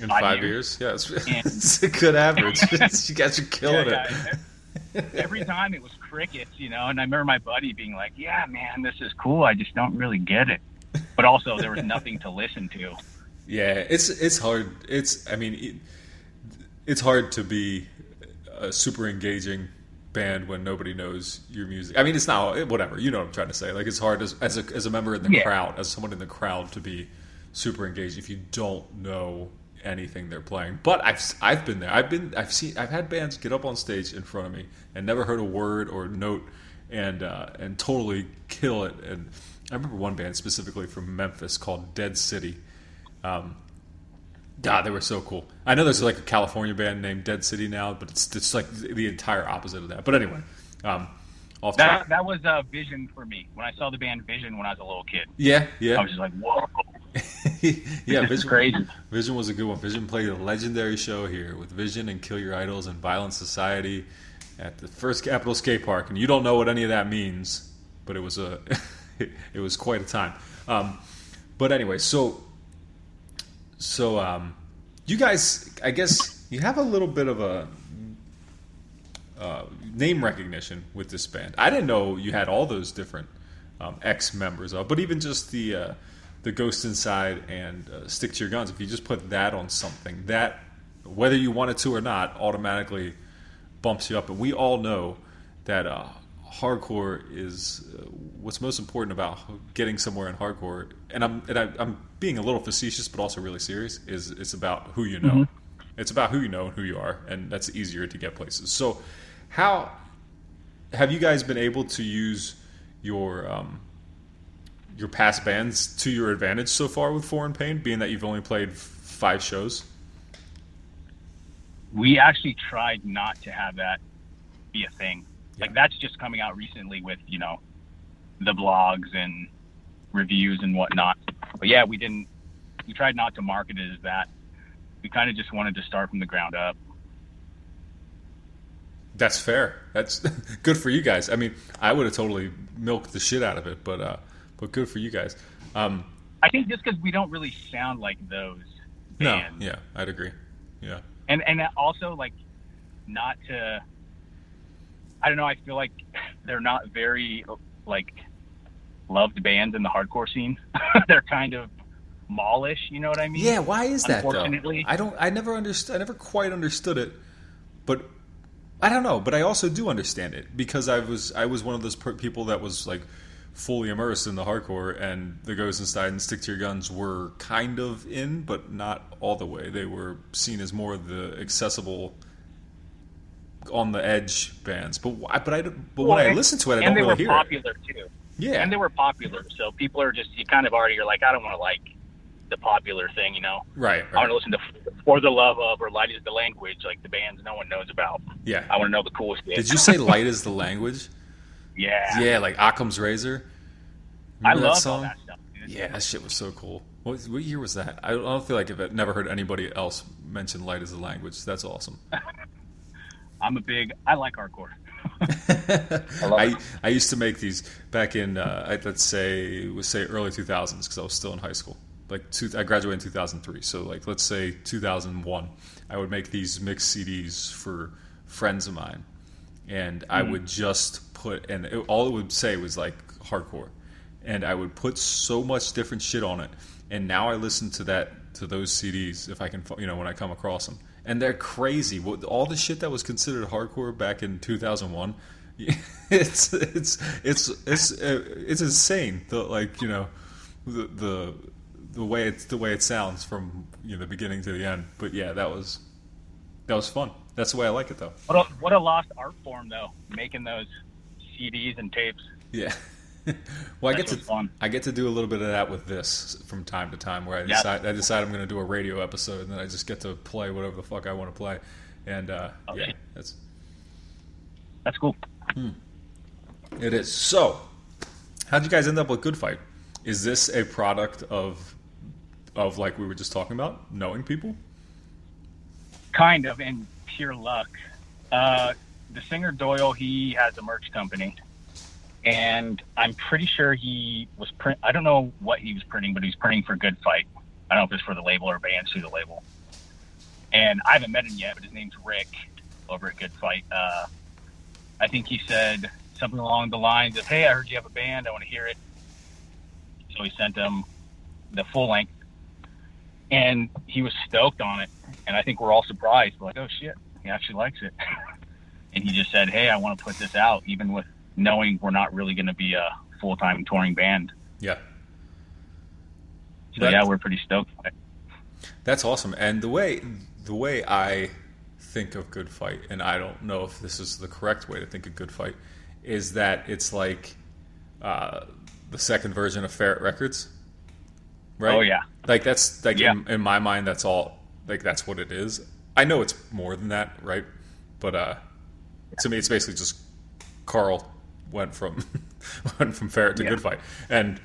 In Five years. years, yeah, it's, it's a good average. you guys are killing Yeah, it. Every time it was crickets, you know. And I remember my buddy being like, "Yeah, man, this is cool. I just don't really get it." But also, there was nothing to listen to. Yeah, it's it's hard. It's I mean, it, it's hard to be a super engaging band when nobody knows your music. I mean, it's not whatever. You know what I'm trying to say. Like it's hard as as a, as a member in the Yeah. crowd, as someone in the crowd, to be super engaged if you don't know anything they're playing. But I've I've been there. I've been I've seen I've had bands get up on stage in front of me and never heard a word or note and uh, and totally kill it. And I remember one band specifically from Memphis called Dead City. Um, God, they were so cool. I know there's like a California band named Dead City now, but it's it's like the entire opposite of that. But anyway, um, off That track. that was a vision for me when I saw the band Vision when I was a little kid. Yeah, yeah. I was just like, "Whoa, yeah. Vision, crazy." Vision was a good one. Vision played a legendary show here with Vision and Kill Your Idols and Violent Society at the first Capitol Skate Park, and you don't know what any of that means, but it was a it was quite a time. Um, but anyway, so so um, you guys, I guess you have a little bit of a uh, name recognition with this band. I didn't know you had all those different um, ex members of, but even just the uh, the Ghost Inside and uh, Stick to Your Guns. If you just put that on something, that whether you wanted to or not, automatically bumps you up. And we all know that uh, hardcore is uh, what's most important about getting somewhere in hardcore. And I'm and I, I'm being a little facetious, but also really serious. Is it's about who you know. It's about who you know and who you are, and that's easier to get places. So, how have you guys been able to use your um, your past bands to your advantage so far with Foreign Pain, being that you've only played five shows? we actually tried not to have that be a thing. Like that's just coming out recently with you know the blogs and reviews and whatnot. But yeah, we didn't. We tried not to market it as that. We kind of just wanted to start from the ground up. That's fair. That's good for you guys. I mean, I would have totally milked the shit out of it, but uh, but good for you guys. Um, I think just because we don't really sound like those Bands. no, yeah, I'd agree. Yeah, and and also like not to. I don't know. I feel like they're not very like loved bands in the hardcore scene. they're kind of mallish. You know what I mean? yeah. Why is that though? I don't. I never understood. I never quite understood it, but I don't know. But I also do understand it because I was I was one of those per- people that was like fully immersed in the hardcore, and the Ghost Inside and Stick to Your Guns were kind of in, but not all the way. They were seen as more of the accessible. On the edge bands, but why- but I but when I and- listen to it, I and don't they really were hear it. popular too. Yeah, and they were popular, so people are just you kind of already you're like I don't want to like the popular thing, you know. right. I want to listen to For the Love of or Light is the Language, like the bands no one knows about. Yeah. I want to know the coolest. Did you say light is the language? Yeah, Yeah, like Occam's Razor. I love that song? that stuff. Yeah, that shit was so cool. What, what year was that? I don't, I don't feel like I've never heard anybody else mention light as a language. That's awesome. I'm a big. I like hardcore. I I used to make these back in uh, let's say let's say early 2000s because I was still in high school. Like two, I graduated in 2003, so like let's say 2001. I would make these mixed CDs for friends of mine, and I would just put and it, all it would say was like hardcore, and I would put so much different shit on it. And now I listen to that to those CDs if I can, you know, when I come across them, and they're crazy. All the shit that was considered hardcore back in 2001, it's it's it's it's uh, it's insane. The like you know, the the the way it's the way it sounds from you know the beginning to the end. But yeah, that was that was fun. That's the way I like it though. What a, what a lost art form though, making those CDs and tapes. Yeah. well, I get to fun. I get to do a little bit of that with this from time to time, where I decide I decide I'm going to do a radio episode, and then I just get to play whatever the fuck I want to play, and uh, yeah, that's That's cool. it is. So, how'd you guys end up with Good Fight? Is this a product of of like we were just talking about, knowing people? Kind of in pure luck. Uh, the singer Doyle, he has a merch company, and I'm pretty sure he was print. I don't know what he was printing, but he was printing for Good Fight. I don't know if it's for the label or bands through the label. And I haven't met him yet, but his name's Rick over at Good Fight. Uh, I think he said something along the lines of, "Hey, I heard you have a band. I want to hear it." So he sent him the full length, and he was stoked on it. And I think we're all surprised, like, "Oh shit, he actually likes it." and he just said, "Hey, I want to put this out, even with knowing we're not really going to be a full time touring band." Yeah. So That- yeah, we're pretty stoked. That's awesome. And the way the way I think of Good Fight, and I don't know if this is the correct way to think of Good Fight, is that it's like uh, the second version of Ferret Records. Right? Oh, yeah. Like that's like Yeah. in, in my mind, that's all. Like that's what it is. I know it's more than that, right? But uh, to me, it's basically just Carl went from went from Ferret to Yeah. Good Fight, and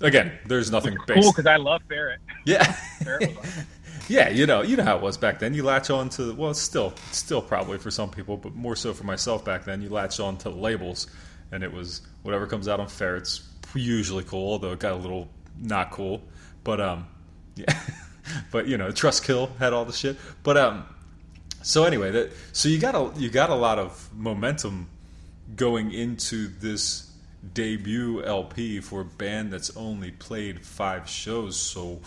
again, there's nothing Cool, based. because I love Ferret. Yeah. Ferret awesome. Yeah, you know, you know how it was back then. You latch on to well, it's still, still probably for some people, but more so for myself back then. You latch on to labels, and it was whatever comes out on Ferrets, usually cool, although it got a little not cool. But um, yeah, but you know, Trust Kill had all the shit. But um, so anyway, that so you got a you got a lot of momentum going into this debut LP for a band that's only played five shows. So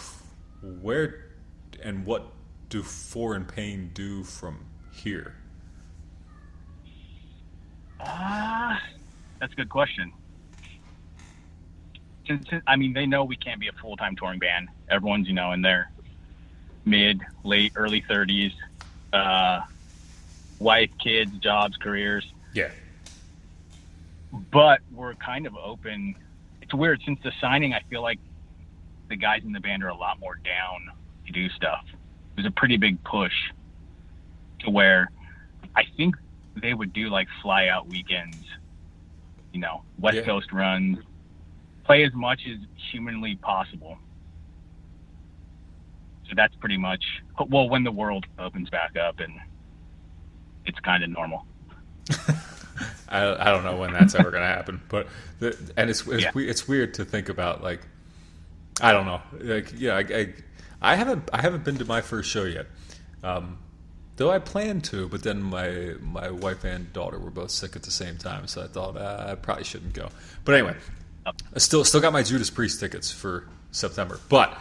where and what do Foreign Pain do from here? Ah, that's a good question. Since, I mean, they know we can't be a full time touring band. Everyone's, you know, in their mid, late, early 30s, uh, wife, kids, jobs, careers. Yeah, But we're kind of open. It's weird. Since the signing, I feel like the guys in the band are a lot more down to do stuff. It was a pretty big push to where I think they would do like fly out weekends, you know, West Yeah. Coast runs, play as much as humanly possible. So that's pretty much well when the world opens back up and it's kind of normal. I, I don't know when that's ever going to happen, but the, and it's it's, Yeah. it's weird to think about. Like, I don't know. Like, yeah, I, I, I haven't I haven't been to my first show yet. Um, though I planned to, but then my my wife and daughter were both sick at the same time, so I thought uh, I probably shouldn't go. But anyway, I still still got my Judas Priest tickets for September, but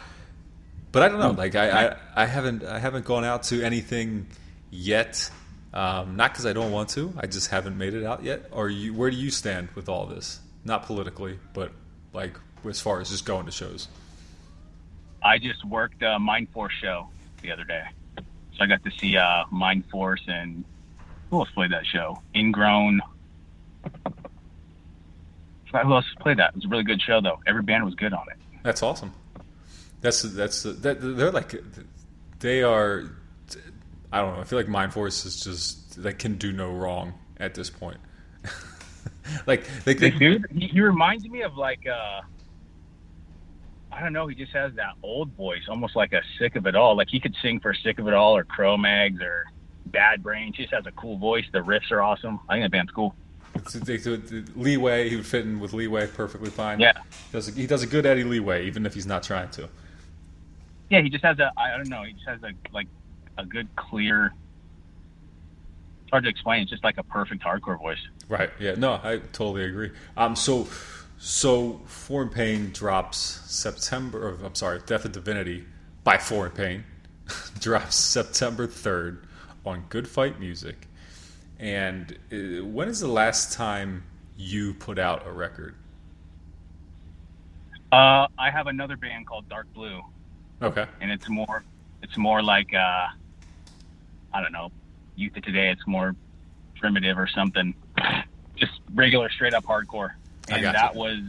but I don't know. Like I, I, I haven't I haven't gone out to anything yet. Um, not because I don't want to. I just haven't made it out yet. Or you, where do you stand with all this? Not politically, but like as far as just going to shows. I just worked a Mind Force show the other day. So I got to see uh, Mind Force and who else played that show? Ingrown. I forgot Who else played that? It was a really good show, though. Every band was good on it. That's awesome. That's that's that they're like they are. I don't know. I feel like Mind Force is just they can do no wrong at this point. like they, they dude, he, he reminds me of like, uh, I don't know, he just has that old voice, almost like a Sick of It All. Like he could sing for Sick of It All or Cro Mags or Bad Brains. He just has a cool voice. The riffs are awesome. I think that band's cool. They do it- leeway. He would fit in with leeway perfectly fine. Yeah. does a, he does a good Eddie leeway, even if he's not trying to. Yeah, he just has a, I don't know, he just has a, like, a good, clear, it's hard to explain. It's just like a perfect hardcore voice. Right. Yeah. No, I totally agree. Um. So, so Foreign Pain drops September. Or, I'm sorry, Death of Divinity by Foreign Pain drops September third on Good Fight Music. And uh, when is the last time you put out a record? Uh, I have another band called Dark Blue, Okay. and it's more, it's more like, uh, I don't know, youth of today. It's more primitive or something. Just regular, straight up hardcore. And that was,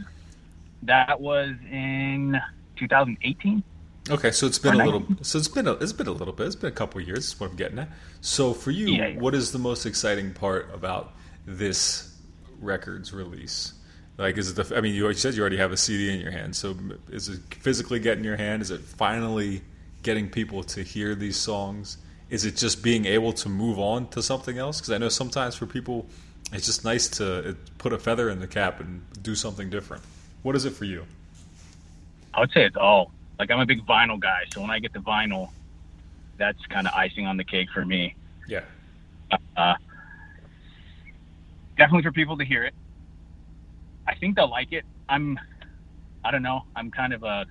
that was in 2018. Okay, so it's been a little. So it's been a, it's been a little bit. It's been a couple of years. Is what I'm getting at. So for you, Yeah, yeah. what is the most exciting part about this record's release? Like, is it the? I mean, you said you already have a CD in your hand. So is it physically getting your hand? Is it finally getting people to hear these songs? Is it just being able to move on to something else? Because I know sometimes for people, it's just nice to put a feather in the cap and do something different. What is it for you? I would say it's all. Like I'm a big vinyl guy, so when I get the vinyl, that's kind of icing on the cake for me. Yeah. Uh, definitely for people to hear it. I think they'll like it. I'm, I don't know. I'm kind of a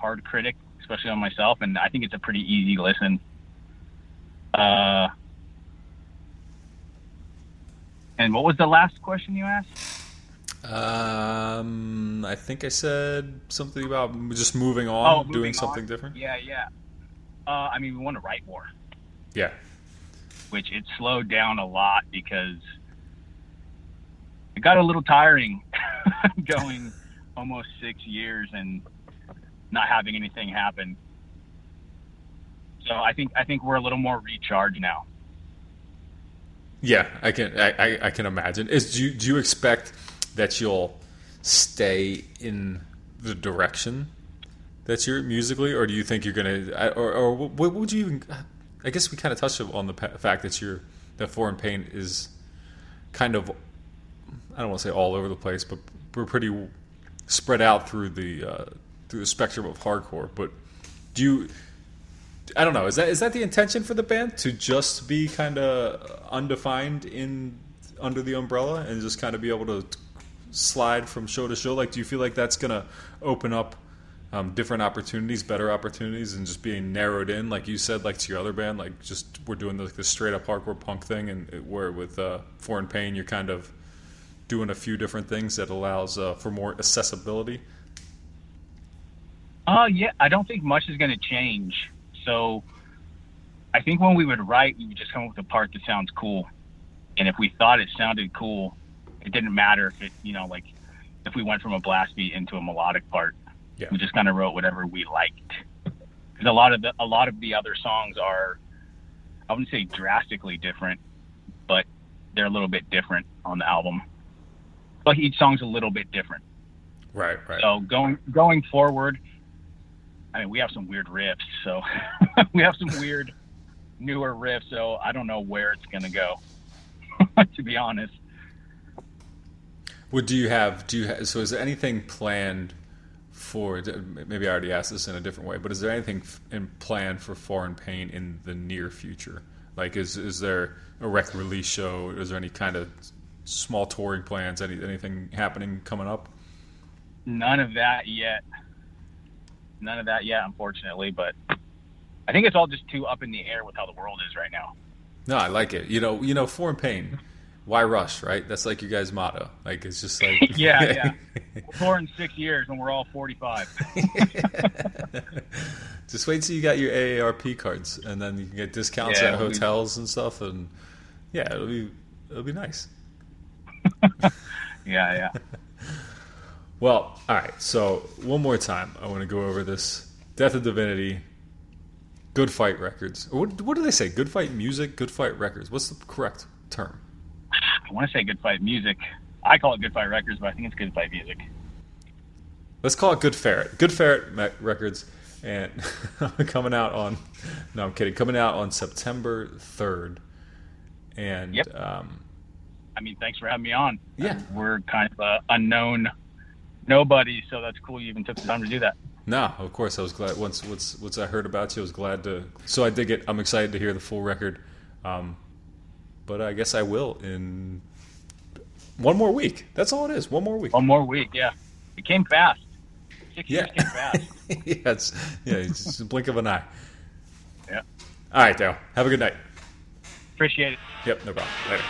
hard critic, especially on myself, and I think it's a pretty easy listen. Uh, and what was the last question you asked? Um, I think I said something about just moving on, Oh, moving doing something on. different. Yeah, yeah. Uh, I mean, we want to write more, Yeah. which it slowed down a lot because it got a little tiring going almost six years and not having anything happen. So I think I think we're a little more recharged now. Yeah, I can I, I, can imagine. Is do you, do you expect that you'll stay in the direction that you're musically, or do you think you're gonna, or, or what would you even? I guess we kind of touched on the fact that you're that foreign pain is kind of I don't want to say all over the place, but we're pretty spread out through the uh, through the spectrum of hardcore. But do you? I don't know. Is that is that the intention for the band to just be kind of undefined in under the umbrella and just kind of be able to slide from show to show? Like, do you feel like that's gonna open up um, different opportunities, better opportunities, and just being narrowed in, like you said, like to your other band, like just we're doing like this straight up hardcore punk thing, and it, where with uh, Foreign Pain, you're kind of doing a few different things that allows uh, for more accessibility. Uh, yeah, I don't think much is going to change. So I think when we would write, we would just come up with a part that sounds cool. And if we thought it sounded cool, it didn't matter if it, you know, like if we went from a blast beat into a melodic part. Yeah. We just kind of wrote whatever we liked. Because a lot of the a lot of the other songs are, I wouldn't say drastically different, but they're a little bit different on the album. Like each song's a little bit different. Right, right. So going going forward, I mean, we have some weird riffs. So we have some weird newer riffs. So I don't know where it's gonna go. to be honest, What do you have? Do you have, so? Is there anything planned for? Maybe I already asked this in a different way, but is there anything f- in plan for Foreign Pain in the near future? Like, is is there a rec release show? Is there any kind of small touring plans? Any anything happening coming up? none of that yet. None of that yet, unfortunately. But I think it's all just too up in the air with how the world is right now. No, I like it. You know, you know, Foreign Pain. Why rush? Right? That's like your guys' motto. Like, it's just like Yeah, yeah. Four in six years, and we're all forty-five. Just wait till you got your AARP cards, and then you can get discounts Yeah, at we'll be- hotels and stuff, and yeah, it'll be it'll be nice. Yeah, yeah. Well, all right. So one more time, I want to go over this Death of Divinity, Good Fight Records. What, what do they say? Good Fight Music, Good Fight Records. What's the correct term? I want to say Good Fight Music. I call it Good Fight Records, but I think it's Good Fight Music. Let's call it Good Ferret. Good Ferret Records, and coming out on. No, I'm kidding. Coming out on September third, and Yep. um, I mean, thanks for having me on. Yeah. We're kind of a unknown nobody, so that's cool you even took the time to do that. No, of course I was glad. Once once once I heard about you, I was glad to. So I did it. I'm excited to hear the full record, um, but I guess I will in one more week. That's all it is. One more week. One more week, yeah. It came fast. Six yeah, years came fast. yeah, it's, yeah, it's just a blink of an eye. yeah. All right, Dale. Have a good night. Appreciate it. Yep, no problem. Later.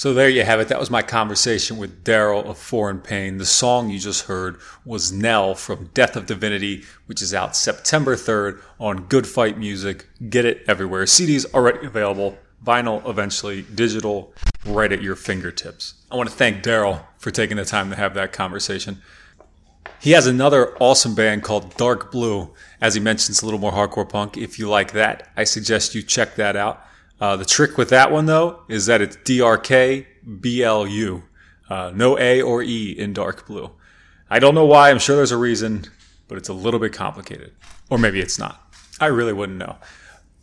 So there you have it. That was my conversation with Daryl of Foreign Pain. The song you just heard was Nell from Death of Divinity, which is out September 3rd on Good Fight Music. Get it everywhere. CDs already available, vinyl eventually, digital, right at your fingertips. I want to thank Daryl for taking the time to have that conversation. He has another awesome band called Dark Blue. As he mentions, a little more hardcore punk. If you like that, I suggest you check that out. Uh, the trick with that one, though, is that it's DRK BLU. Uh, no A or E in dark blue. I don't know why. I'm sure there's a reason, but it's a little bit complicated. Or maybe it's not. I really wouldn't know.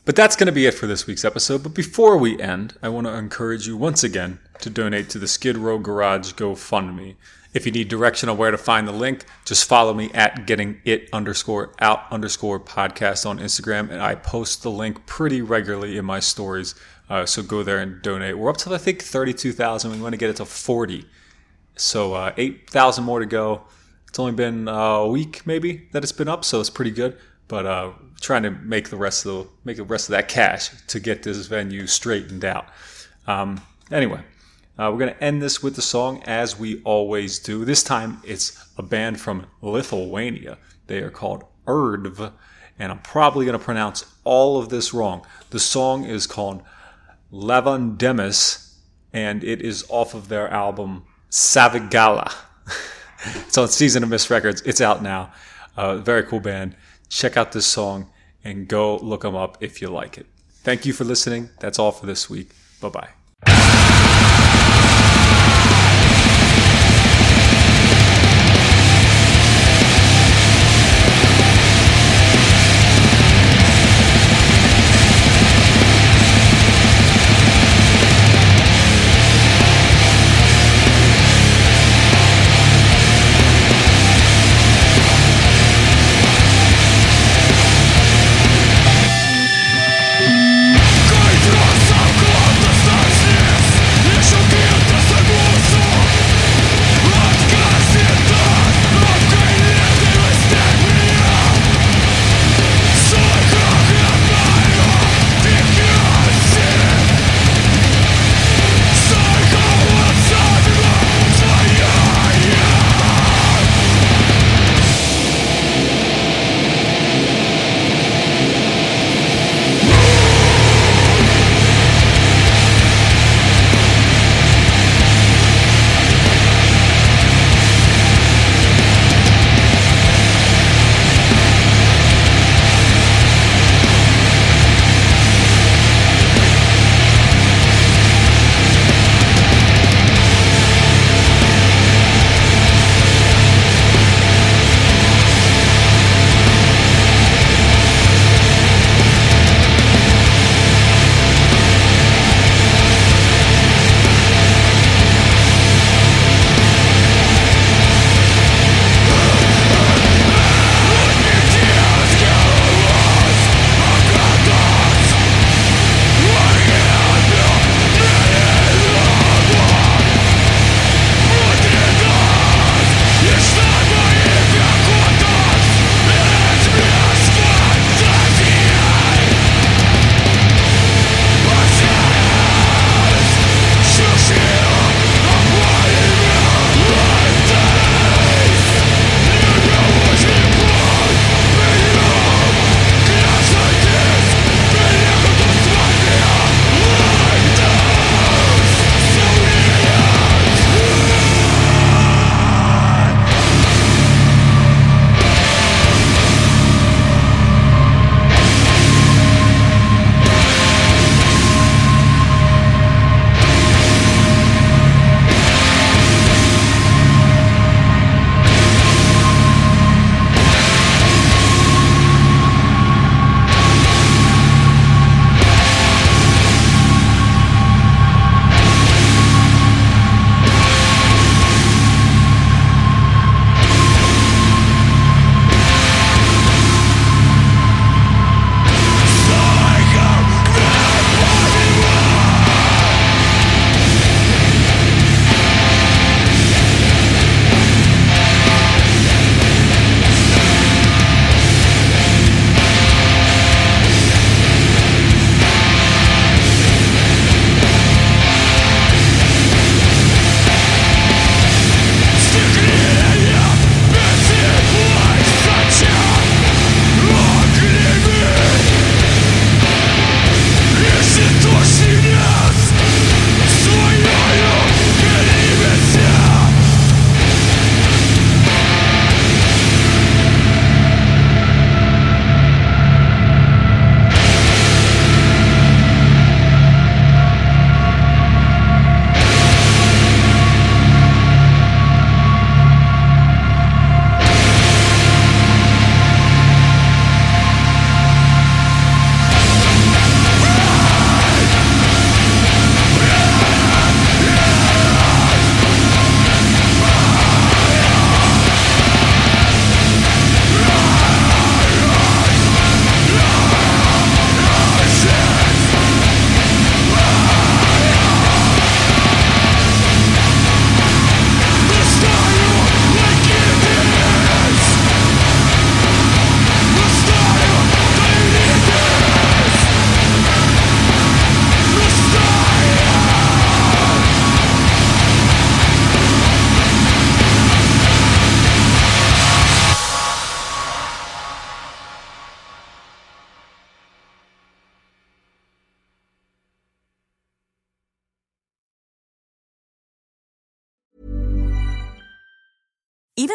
But that's going to be it for this week's episode. But before we end, I want to encourage you once again to donate to the Skid Row Garage GoFundMe. If you need direction on where to find the link, just follow me at getting it underscore out underscore podcast on Instagram, and I post the link pretty regularly in my stories. Uh, so go there and donate. We're up to I think thirty-two thousand. We want to get it to forty, so uh, eight thousand more to go. It's only been a week maybe that it's been up, so it's pretty good. But uh, trying to make the rest of the make the rest of that cash to get this venue straightened out. Um, anyway. Uh, we're going to end this with the song as we always do. This time it's a band from Lithuania. They are called Erdvė, and I'm probably going to pronounce all of this wrong. The song is called Lavandemis, and it is off of their album Savigaila. it's on Season of Mist Records. It's out now. Uh, very cool band. Check out this song and go look them up if you like it. Thank you for listening. That's all for this week. Bye bye.